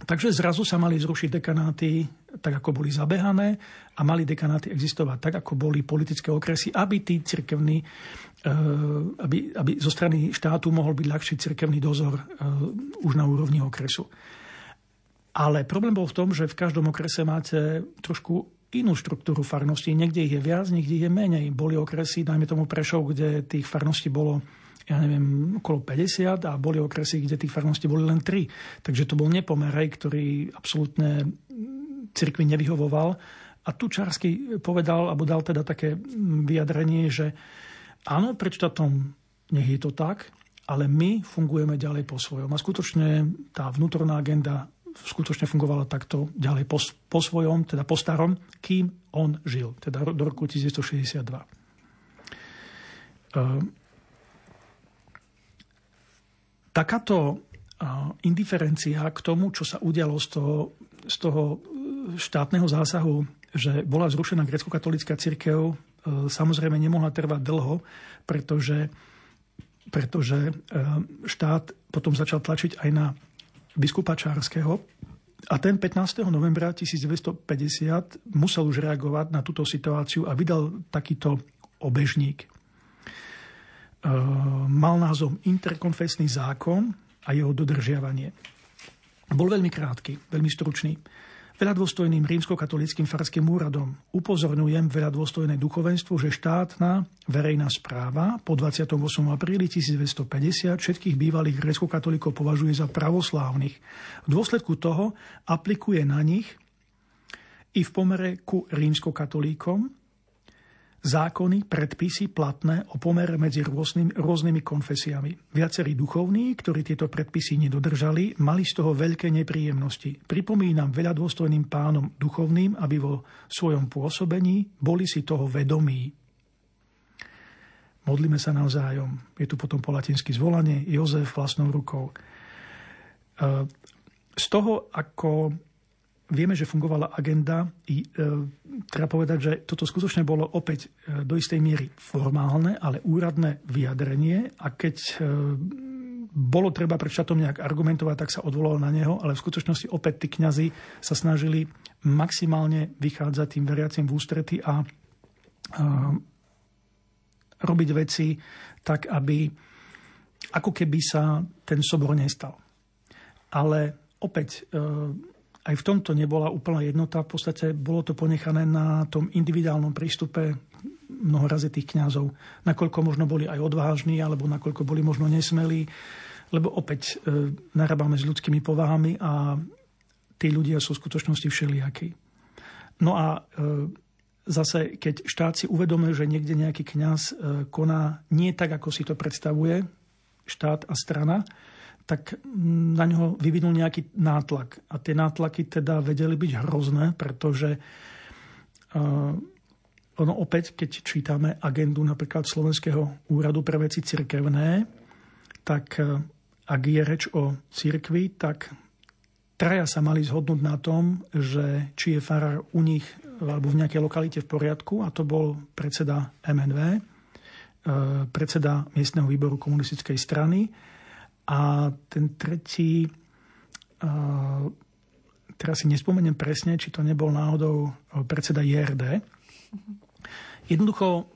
Takže zrazu sa mali zrušiť dekanáty tak, ako boli zabehané a mali dekanáty existovať tak, ako boli politické okresy, aby tí cirkevní, eh, aby, aby zo strany štátu mohol byť ľahší cirkevný dozor eh, už na úrovni okresu. Ale problém bol v tom, že v každom okrese máte trošku inú štruktúru farností. Niekde ich je viac, niekde ich je menej. Boli okresy, dajme tomu Prešov, kde tých farností bolo ja neviem, okolo 50 a boli okresy, kde tých farností boli len 3. Takže to bol nepomerej, ktorý absolútne cirkvi nevyhovoval. A tu Čarsky povedal, alebo dal teda také vyjadrenie, že áno, pred štátom nech je to tak, ale my fungujeme ďalej po svojom. A skutočne tá vnútorná agenda skutočne fungovala takto ďalej po, po svojom, teda po starom, kým on žil, teda do roku 1962. Uh, takáto indiferencia k tomu, čo sa udialo z toho, z toho uh, štátneho zásahu, že bola zrušená grecko-katolická církev, uh, samozrejme nemohla trvať dlho, pretože, pretože štát potom začal tlačiť aj na biskupa Čárskeho. A ten 15. novembra 1950 musel už reagovať na túto situáciu a vydal takýto obežník. E, mal názov Interkonfesný zákon a jeho dodržiavanie. Bol veľmi krátky, veľmi stručný veľadôstojným rímskokatolickým farským úradom. Upozorňujem veľadôstojné duchovenstvo, že štátna verejná správa po 28. apríli 1950 všetkých bývalých grécko-katolíkov považuje za pravoslávnych. V dôsledku toho aplikuje na nich i v pomere ku rímskokatolíkom zákony, predpisy platné o pomere medzi rôznymi, rôznymi konfesiami. Viacerí duchovní, ktorí tieto predpisy nedodržali, mali z toho veľké nepríjemnosti. Pripomínam veľa dôstojným pánom duchovným, aby vo svojom pôsobení boli si toho vedomí. Modlíme sa navzájom. Je tu potom po latinsky zvolanie Jozef vlastnou rukou. E, z toho, ako Vieme, že fungovala agenda. I, e, treba povedať, že toto skutočne bolo opäť e, do istej miery formálne, ale úradné vyjadrenie. A keď e, bolo treba pred šatom nejak argumentovať, tak sa odvolal na neho, ale v skutočnosti opäť tí kňazi sa snažili maximálne vychádzať tým veriacim v ústrety a, a robiť veci tak, aby ako keby sa ten sobor nestal. Ale opäť e, aj v tomto nebola úplná jednota. V podstate bolo to ponechané na tom individuálnom prístupe mnoho razy tých kňazov. Nakoľko možno boli aj odvážni, alebo nakoľko boli možno nesmelí. Lebo opäť e, narábame s ľudskými povahami a tí ľudia sú v skutočnosti všelijakí. No a e, zase, keď štát si uvedomuje, že niekde nejaký kňaz e, koná nie tak, ako si to predstavuje štát a strana, tak na ňo vyvinul nejaký nátlak. A tie nátlaky teda vedeli byť hrozné, pretože uh, ono opäť, keď čítame agendu napríklad Slovenského úradu pre veci cirkevné, tak uh, ak je reč o cirkvi, tak traja sa mali zhodnúť na tom, že či je farár u nich alebo v nejakej lokalite v poriadku, a to bol predseda MNV, uh, predseda miestneho výboru komunistickej strany a ten tretí, teraz si nespomeniem presne, či to nebol náhodou predseda JRD. Jednoducho,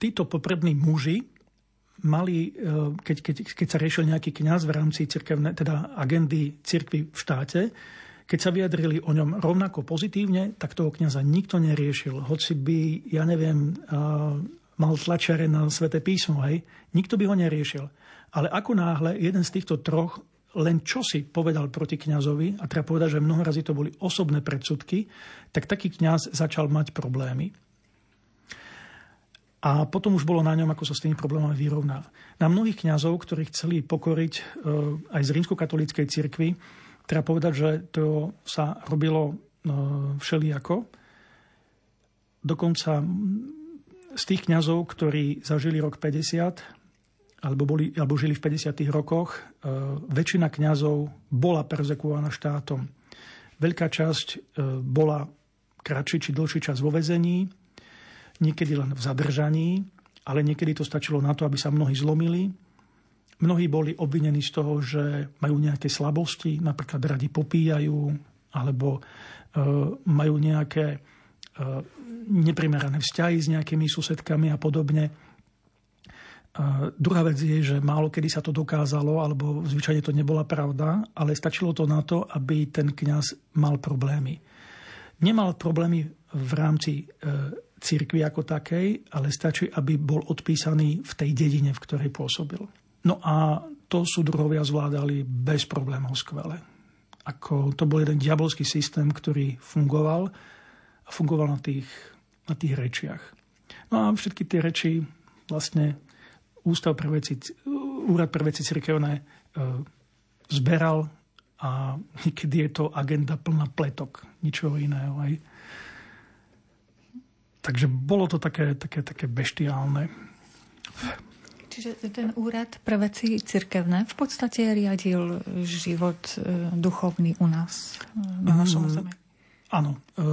títo poprední muži mali, e, keď, keď, keď sa riešil nejaký kňaz v rámci cirkevne, teda agendy cirkvy v štáte, keď sa vyjadrili o ňom rovnako pozitívne, tak toho kňaza nikto neriešil. Hoci by, ja neviem, mal tlačiare na sväté písmo, hej, nikto by ho neriešil. Ale ako náhle jeden z týchto troch len čo si povedal proti kňazovi, a treba povedať, že mnoho razy to boli osobné predsudky, tak taký kňaz začal mať problémy. A potom už bolo na ňom, ako sa s tými problémami vyrovná. Na mnohých kňazov, ktorí chceli pokoriť e, aj z rímskokatolíckej cirkvi, treba povedať, že to sa robilo e, všelijako. Dokonca z tých kňazov, ktorí zažili rok 50, alebo, boli, alebo žili v 50. rokoch, e, väčšina kňazov bola perzekuovaná štátom. Veľká časť e, bola kratší či dlhší čas vo vezení, niekedy len v zadržaní, ale niekedy to stačilo na to, aby sa mnohí zlomili. Mnohí boli obvinení z toho, že majú nejaké slabosti, napríklad radi popíjajú, alebo e, majú nejaké neprimerané vzťahy s nejakými susedkami a podobne a druhá vec je, že málo kedy sa to dokázalo, alebo zvyčajne to nebola pravda, ale stačilo to na to, aby ten kňaz mal problémy. Nemal problémy v rámci e, církvy ako takej, ale stačí, aby bol odpísaný v tej dedine, v ktorej pôsobil. No a to sú druhovia zvládali bez problémov skvele. Ako to bol jeden diabolský systém, ktorý fungoval a fungoval na tých, na tých rečiach. No a všetky tie reči vlastne Ústav pre veci, Úrad pre veci cirkevné e, zberal a niekedy je to agenda plná pletok, ničoho iného. Aj. Takže bolo to také, také, také beštiálne. Čiže ten úrad pre veci cirkevné v podstate riadil život e, duchovný u nás, na našom mm, zemi. Áno. E,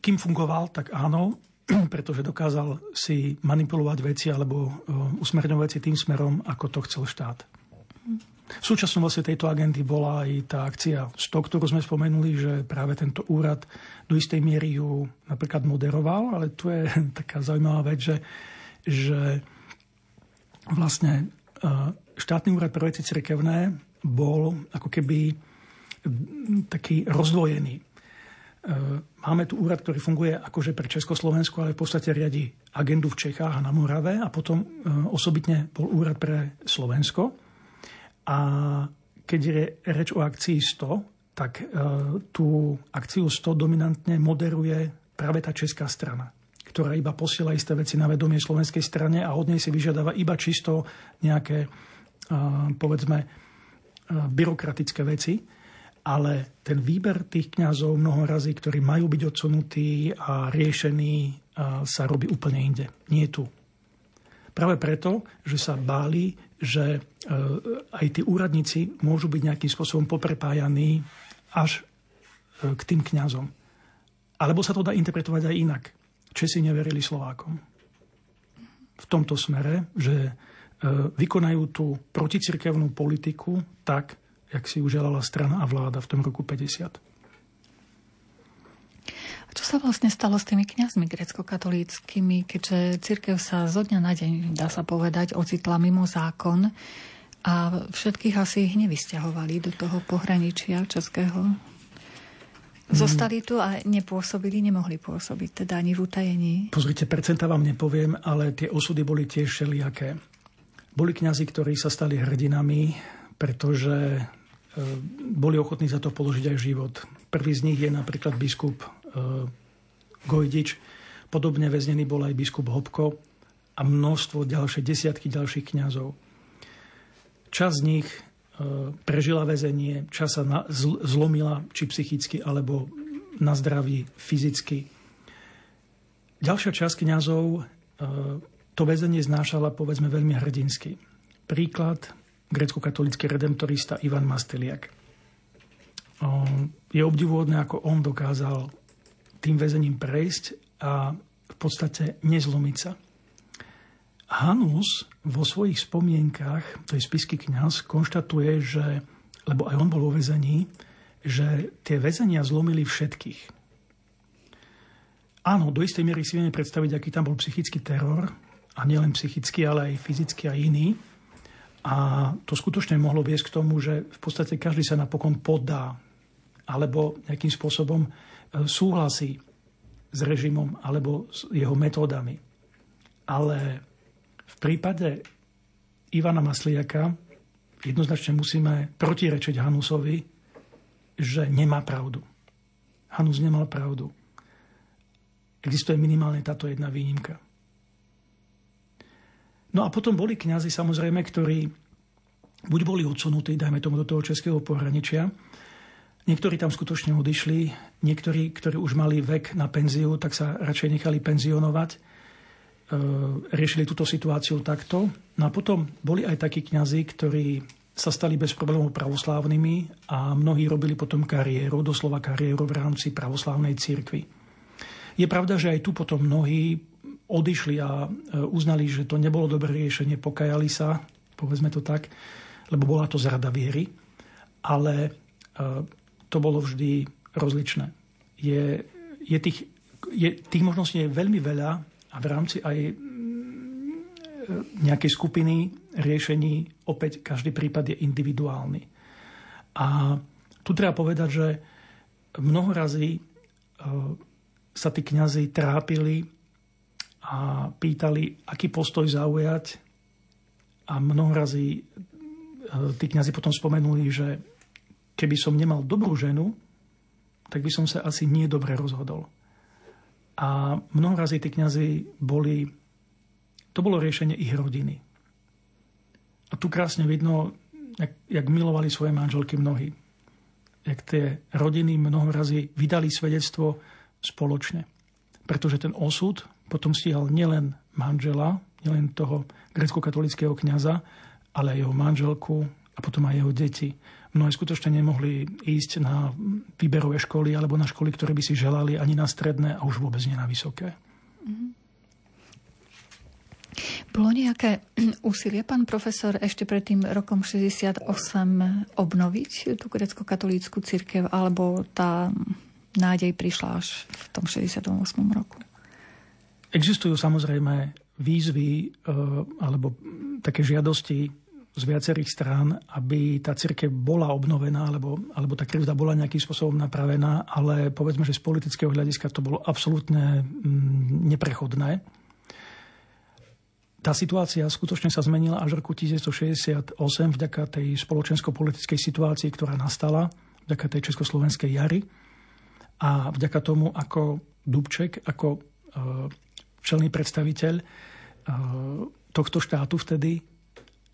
kým fungoval, tak áno. pretože dokázal si manipulovať veci alebo e, usmerňovať veci tým smerom, ako to chcel štát. V súčasnom vlastne tejto agendy bola aj tá akcia 100, ktorú sme spomenuli, že práve tento úrad do istej miery ju napríklad moderoval, ale tu je taká zaujímavá vec, že, že vlastne e, štátny úrad pre veci cirkevné bol ako keby taký rozdvojený máme tu úrad, ktorý funguje akože pre Československo, ale v podstate riadi agendu v Čechách a na Morave a potom e, osobitne bol úrad pre Slovensko. A keď je reč o akcii 100, tak e, tú akciu 100 dominantne moderuje práve tá česká strana, ktorá iba posiela isté veci na vedomie slovenskej strane a od nej si vyžiadava iba čisto nejaké, povedzme, byrokratické veci ale ten výber tých kňazov mnoho razy, ktorí majú byť odsunutí a riešení, sa robí úplne inde. Nie tu. Práve preto, že sa báli, že e, aj tí úradníci môžu byť nejakým spôsobom poprepájaní až e, k tým kňazom. Alebo sa to dá interpretovať aj inak. Česi neverili Slovákom. V tomto smere, že e, vykonajú tú proticirkevnú politiku tak, jak si uželala strana a vláda v tom roku 50. A čo sa vlastne stalo s tými kňazmi grecko-katolíckými, keďže církev sa zo dňa na deň, dá sa povedať, ocitla mimo zákon a všetkých asi ich nevysťahovali do toho pohraničia českého? Zostali tu a nepôsobili, nemohli pôsobiť, teda ani v utajení. Pozrite, percenta vám nepoviem, ale tie osudy boli tiež všelijaké. Boli kňazi, ktorí sa stali hrdinami, pretože e, boli ochotní za to položiť aj život. Prvý z nich je napríklad biskup e, Gojdič, podobne väznený bol aj biskup Hopko a množstvo ďalšie, desiatky ďalších kňazov. Čas z nich prežila väzenie, čas sa zlomila, či psychicky, alebo na zdraví fyzicky. Ďalšia časť kňazov e, to väzenie znášala povedzme veľmi hrdinsky. Príklad grecko-katolický redemptorista Ivan Masteliak. Je obdivuhodné, ako on dokázal tým väzením prejsť a v podstate nezlomiť sa. Hanus vo svojich spomienkach, to je spisky kňaz, konštatuje, že, lebo aj on bol vo väzení, že tie väzenia zlomili všetkých. Áno, do istej miery si vieme predstaviť, aký tam bol psychický teror, a nielen psychický, ale aj fyzický a iný. A to skutočne mohlo viesť k tomu, že v podstate každý sa napokon poddá alebo nejakým spôsobom e, súhlasí s režimom alebo s jeho metódami. Ale v prípade Ivana Masliaka jednoznačne musíme protirečiť Hanusovi, že nemá pravdu. Hanus nemal pravdu Existuje minimálne táto jedna výnimka. No a potom boli kňazi samozrejme, ktorí buď boli odsunutí, dajme tomu do toho českého pohraničia, niektorí tam skutočne odišli, niektorí, ktorí už mali vek na penziu, tak sa radšej nechali penzionovať, e, riešili túto situáciu takto. No a potom boli aj takí kňazi, ktorí sa stali bez problémov pravoslávnymi a mnohí robili potom kariéru, doslova kariéru v rámci pravoslávnej cirkvi. Je pravda, že aj tu potom mnohí odišli a e, uznali, že to nebolo dobré riešenie, pokajali sa, povedzme to tak, lebo bola to zrada viery, ale e, to bolo vždy rozličné. Je, je tých, je, tých možností je veľmi veľa a v rámci aj mm, nejakej skupiny riešení opäť každý prípad je individuálny. A tu treba povedať, že mnoho razy e, sa tí kňazi trápili a pýtali, aký postoj zaujať. A mnohorazí e, tí kňazi potom spomenuli, že keby som nemal dobrú ženu, tak by som sa asi nie dobre rozhodol. A mnohorazí tí kňazi boli, to bolo riešenie ich rodiny. A tu krásne vidno, jak, jak milovali svoje manželky mnohí. Jak tie rodiny mnohorazí vydali svedectvo spoločne. Pretože ten osud potom stíhal nielen manžela, nielen toho grecko-katolického kniaza, ale aj jeho manželku a potom aj jeho deti. Mnohé skutočne nemohli ísť na výberové školy alebo na školy, ktoré by si želali, ani na stredné a už vôbec nie na vysoké. Bolo nejaké úsilie, pán profesor, ešte pred tým rokom 68 obnoviť tú grecko-katolícku církev, alebo tá nádej prišla až v tom 68. roku. Existujú samozrejme výzvy e, alebo také žiadosti z viacerých strán, aby tá církev bola obnovená, alebo, alebo tá krivda bola nejakým spôsobom napravená, ale povedzme, že z politického hľadiska to bolo absolútne mm, neprechodné. Tá situácia skutočne sa zmenila až v roku 1968 vďaka tej spoločensko-politickej situácii, ktorá nastala, vďaka tej československej jary a vďaka tomu, ako Dubček, ako čelný predstaviteľ e, tohto štátu vtedy,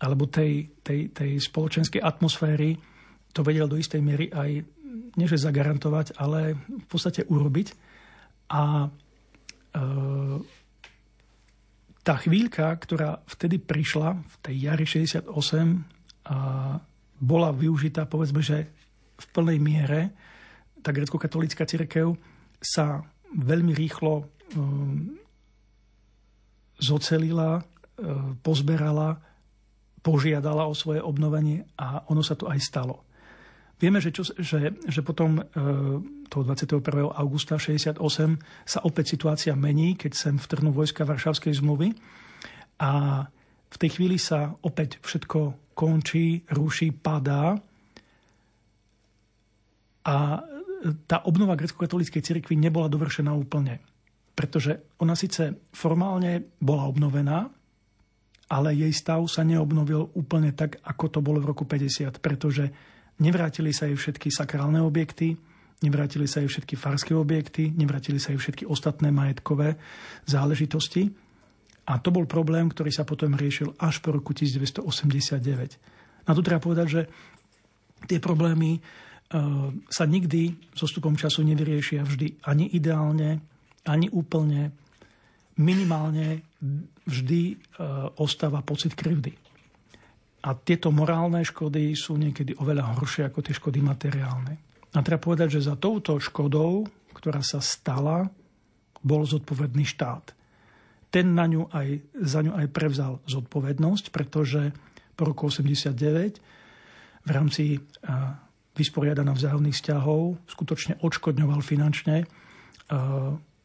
alebo tej, tej, tej spoločenskej atmosféry, to vedel do istej miery aj, neže zagarantovať, ale v podstate urobiť. A e, tá chvíľka, ktorá vtedy prišla, v tej jari 68, bola využitá, povedzme, že v plnej miere tá grecko-katolícka církev sa veľmi rýchlo um, zocelila, um, pozberala, požiadala o svoje obnovenie a ono sa to aj stalo. Vieme, že, čo, že, že potom um, toho 21. augusta 68 sa opäť situácia mení, keď sem vtrhnú vojska Varšavskej zmluvy a v tej chvíli sa opäť všetko končí, ruší, padá a tá obnova grecko-katolíckej cirkvi nebola dovršená úplne. Pretože ona síce formálne bola obnovená, ale jej stav sa neobnovil úplne tak, ako to bolo v roku 50, pretože nevrátili sa jej všetky sakrálne objekty, nevrátili sa jej všetky farské objekty, nevrátili sa jej všetky ostatné majetkové záležitosti. A to bol problém, ktorý sa potom riešil až po roku 1989. Na to treba povedať, že tie problémy e, sa nikdy so stupom času nevyriešia vždy ani ideálne, ani úplne. Minimálne vždy e, ostáva pocit krivdy. A tieto morálne škody sú niekedy oveľa horšie ako tie škody materiálne. A treba povedať, že za touto škodou, ktorá sa stala, bol zodpovedný štát. Ten na ňu aj, za ňu aj prevzal zodpovednosť, pretože po roku 89 v rámci e, vysporiadania vzájomných vzťahov skutočne odškodňoval finančne e,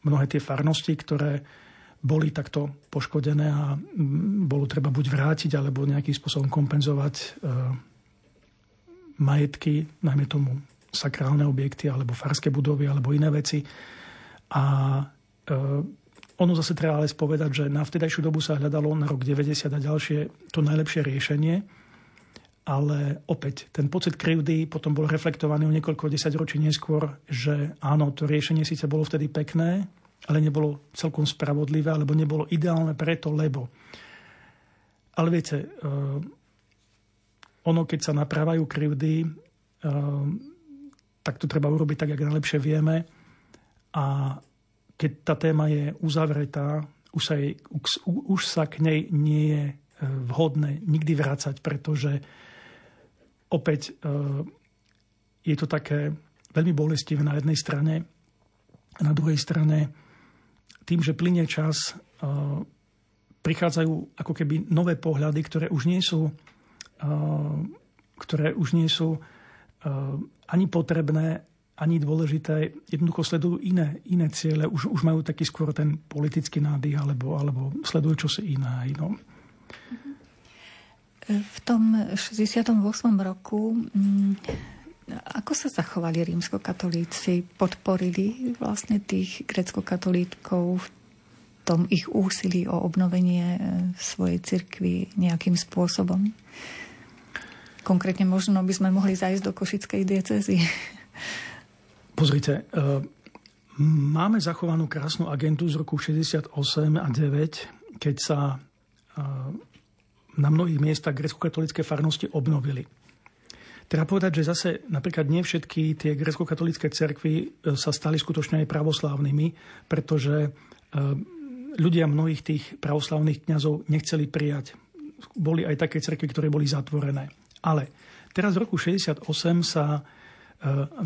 mnohé tie farnosti, ktoré boli takto poškodené a bolo treba buď vrátiť, alebo nejakým spôsobom kompenzovať e, majetky, najmä tomu sakrálne objekty, alebo farské budovy, alebo iné veci. A e, ono zase treba ale spovedať, že na vtedajšiu dobu sa hľadalo na rok 90 a ďalšie to najlepšie riešenie, ale opäť ten pocit krivdy potom bol reflektovaný o niekoľko desaťročí neskôr, že áno, to riešenie síce bolo vtedy pekné, ale nebolo celkom spravodlivé, alebo nebolo ideálne preto, lebo. Ale viete, uh, ono, keď sa naprávajú krivdy, uh, tak to treba urobiť tak, ako najlepšie vieme. A keď tá téma je uzavretá, už sa, jej, už sa k nej nie je eh, vhodné nikdy vrácať, pretože opäť je to také veľmi bolestivé na jednej strane a na druhej strane tým, že plinie čas, eh, prichádzajú ako keby nové pohľady, ktoré už nie sú, eh, ktoré už nie sú eh, ani potrebné, ani dôležité. Jednoducho sledujú iné, iné ciele. Už, už majú taký skôr ten politický nádych, alebo, alebo sledujú čosi iné. No. V tom 68. roku mm, ako sa zachovali rímskokatolíci? Podporili vlastne tých grecko-katolíkov v tom ich úsilí o obnovenie e, svojej cirkvi nejakým spôsobom? Konkrétne možno by sme mohli zajsť do Košickej diecezy. Pozrite, e, máme zachovanú krásnu agentu z roku 68 a 9, keď sa e, na mnohých miestach grecko-katolické farnosti obnovili. Treba povedať, že zase napríklad nie všetky tie grecko-katolické cerkvy e, sa stali skutočne aj pravoslávnymi, pretože e, ľudia mnohých tých pravoslavných kňazov nechceli prijať. Boli aj také cerkvy, ktoré boli zatvorené. Ale teraz v roku 68 sa e,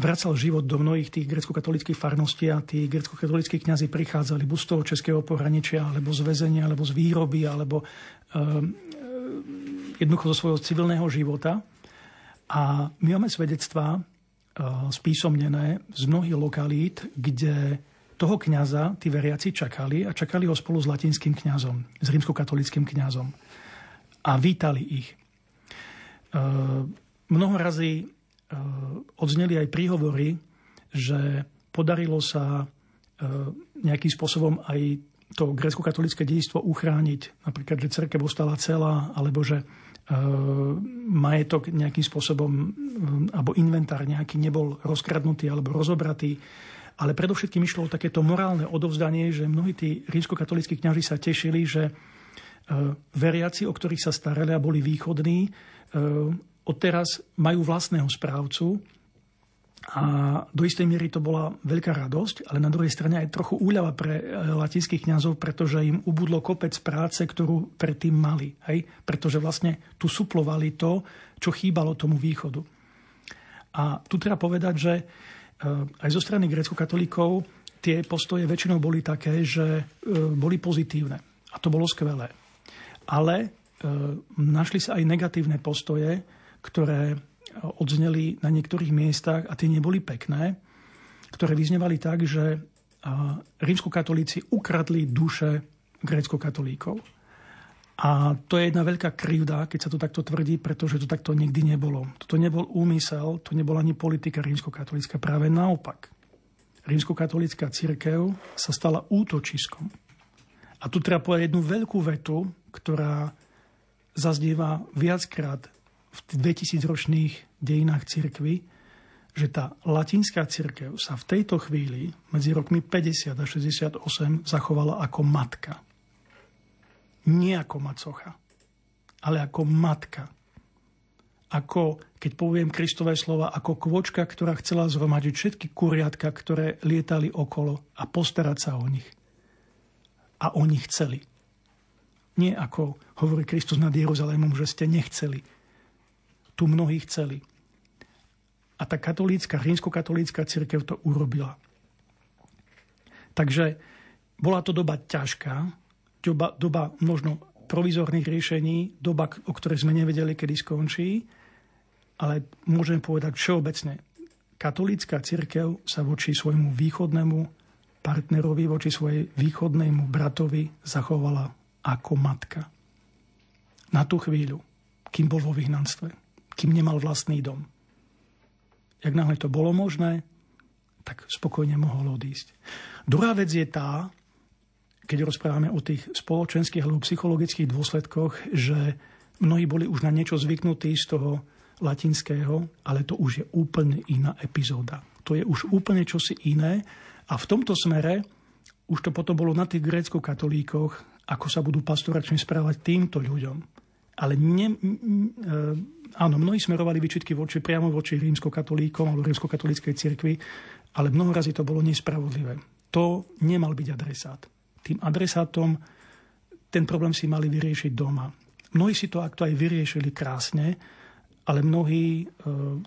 vracal život do mnohých tých grecko-katolických farností a tí grecko-katolickí kňazi prichádzali buď z toho českého pohraničia, alebo z väzenia, alebo z výroby, alebo jednoducho zo svojho civilného života. A my máme svedectvá e, spísomnené z mnohých lokalít, kde toho kňaza tí veriaci čakali a čakali ho spolu s latinským kňazom, s rímskokatolickým kňazom. A vítali ich. E, mnoho razy e, odzneli aj príhovory, že podarilo sa nejakým spôsobom aj to grecko-katolické dejstvo uchrániť. Napríklad, že cerkev ostala celá, alebo že Eh, majetok nejakým spôsobom eh, alebo inventár nejaký nebol rozkradnutý alebo rozobratý. Ale predovšetkým išlo o takéto morálne odovzdanie, že mnohí tí rímskokatolíckí kňaži sa tešili, že eh, veriaci, o ktorých sa starali a boli východní, odteraz majú vlastného správcu, a do istej miery to bola veľká radosť, ale na druhej strane aj trochu úľava pre e, latinských kňazov, pretože im ubudlo kopec práce, ktorú predtým mali. Hej? Pretože vlastne tu suplovali to, čo chýbalo tomu východu. A tu treba povedať, že e, aj zo strany grecko-katolíkov tie postoje väčšinou boli také, že e, boli pozitívne. A to bolo skvelé. Ale našli sa aj negatívne postoje, ktoré odzneli na niektorých miestach a tie neboli pekné, ktoré vyznevali tak, že rímskokatolíci ukradli duše grécko-katolíkov. A to je jedna veľká krivda, keď sa to takto tvrdí, pretože to takto nikdy nebolo. Toto nebol úmysel, to nebola ani politika rímskokatolícka. Práve naopak. Rímskokatolícka církev sa stala útočiskom. A tu treba povedať jednu veľkú vetu, ktorá zazdieva viackrát v 2000-ročných dejinách cirkvy, že tá latinská cirkev sa v tejto chvíli medzi rokmi 50 a 68 zachovala ako matka. Nie ako macocha, ale ako matka. Ako, keď poviem Kristové slova, ako kvočka, ktorá chcela zhromadiť všetky kuriatka, ktoré lietali okolo a postarať sa o nich. A oni chceli. Nie ako hovorí Kristus nad Jeruzalémom, že ste nechceli. Tu mnohí chceli. A tá katolícka, rímskokatolícka církev to urobila. Takže bola to doba ťažká, doba, doba možno provizorných riešení, doba, o ktorej sme nevedeli, kedy skončí, ale môžeme povedať všeobecne. Katolícka církev sa voči svojmu východnému partnerovi, voči svojej východnému bratovi zachovala ako matka. Na tú chvíľu, kým bol vo vyhnanstve, kým nemal vlastný dom. Jak náhle to bolo možné, tak spokojne mohol odísť. Druhá vec je tá, keď rozprávame o tých spoločenských alebo psychologických dôsledkoch, že mnohí boli už na niečo zvyknutí z toho latinského, ale to už je úplne iná epizóda. To je už úplne čosi iné a v tomto smere už to potom bolo na tých grécko-katolíkoch, ako sa budú pastoračne správať týmto ľuďom. Ale ne, áno, mnohí smerovali vyčitky voči, priamo voči rímskokatolíkom alebo rímskokatolíckej cirkvi, ale mnoho razy to bolo nespravodlivé. To nemal byť adresát. Tým adresátom ten problém si mali vyriešiť doma. Mnohí si to akto aj vyriešili krásne, ale mnohí e,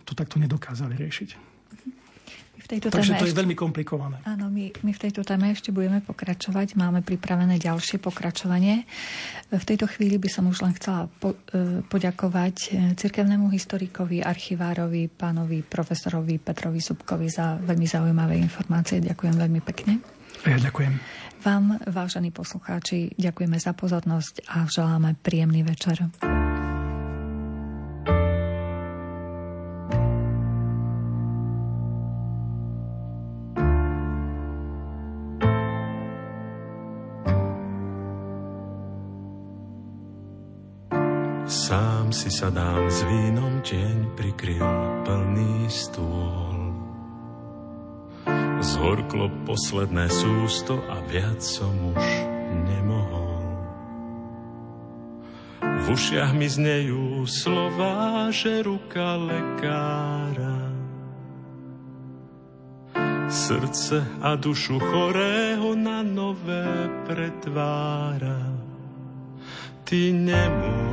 to takto nedokázali riešiť v tejto Takže to je veľmi komplikované. Áno, my, my v tejto téme ešte budeme pokračovať. Máme pripravené ďalšie pokračovanie. V tejto chvíli by som už len chcela po, e, poďakovať e, cirkevnému historikovi, archivárovi, pánovi profesorovi Petrovi Subkovi za veľmi zaujímavé informácie. Ďakujem veľmi pekne. Ja ďakujem. Vám, vážení poslucháči, ďakujeme za pozornosť a želáme príjemný večer. Si sadám s vínom, tieň prikryl plný stôl. Zhorklo posledné sústo a viac som už nemohol. V ušiach mi znejú slova, že ruka lekára srdce a dušu chorého na nové pretvára. Ty nemôžeš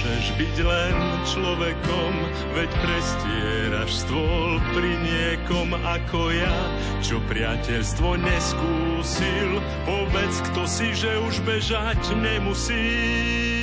Môžeš byť len človekom, veď prestieraš stôl pri niekom ako ja, čo priateľstvo neskúsil. Povedz, kto si, že už bežať nemusí.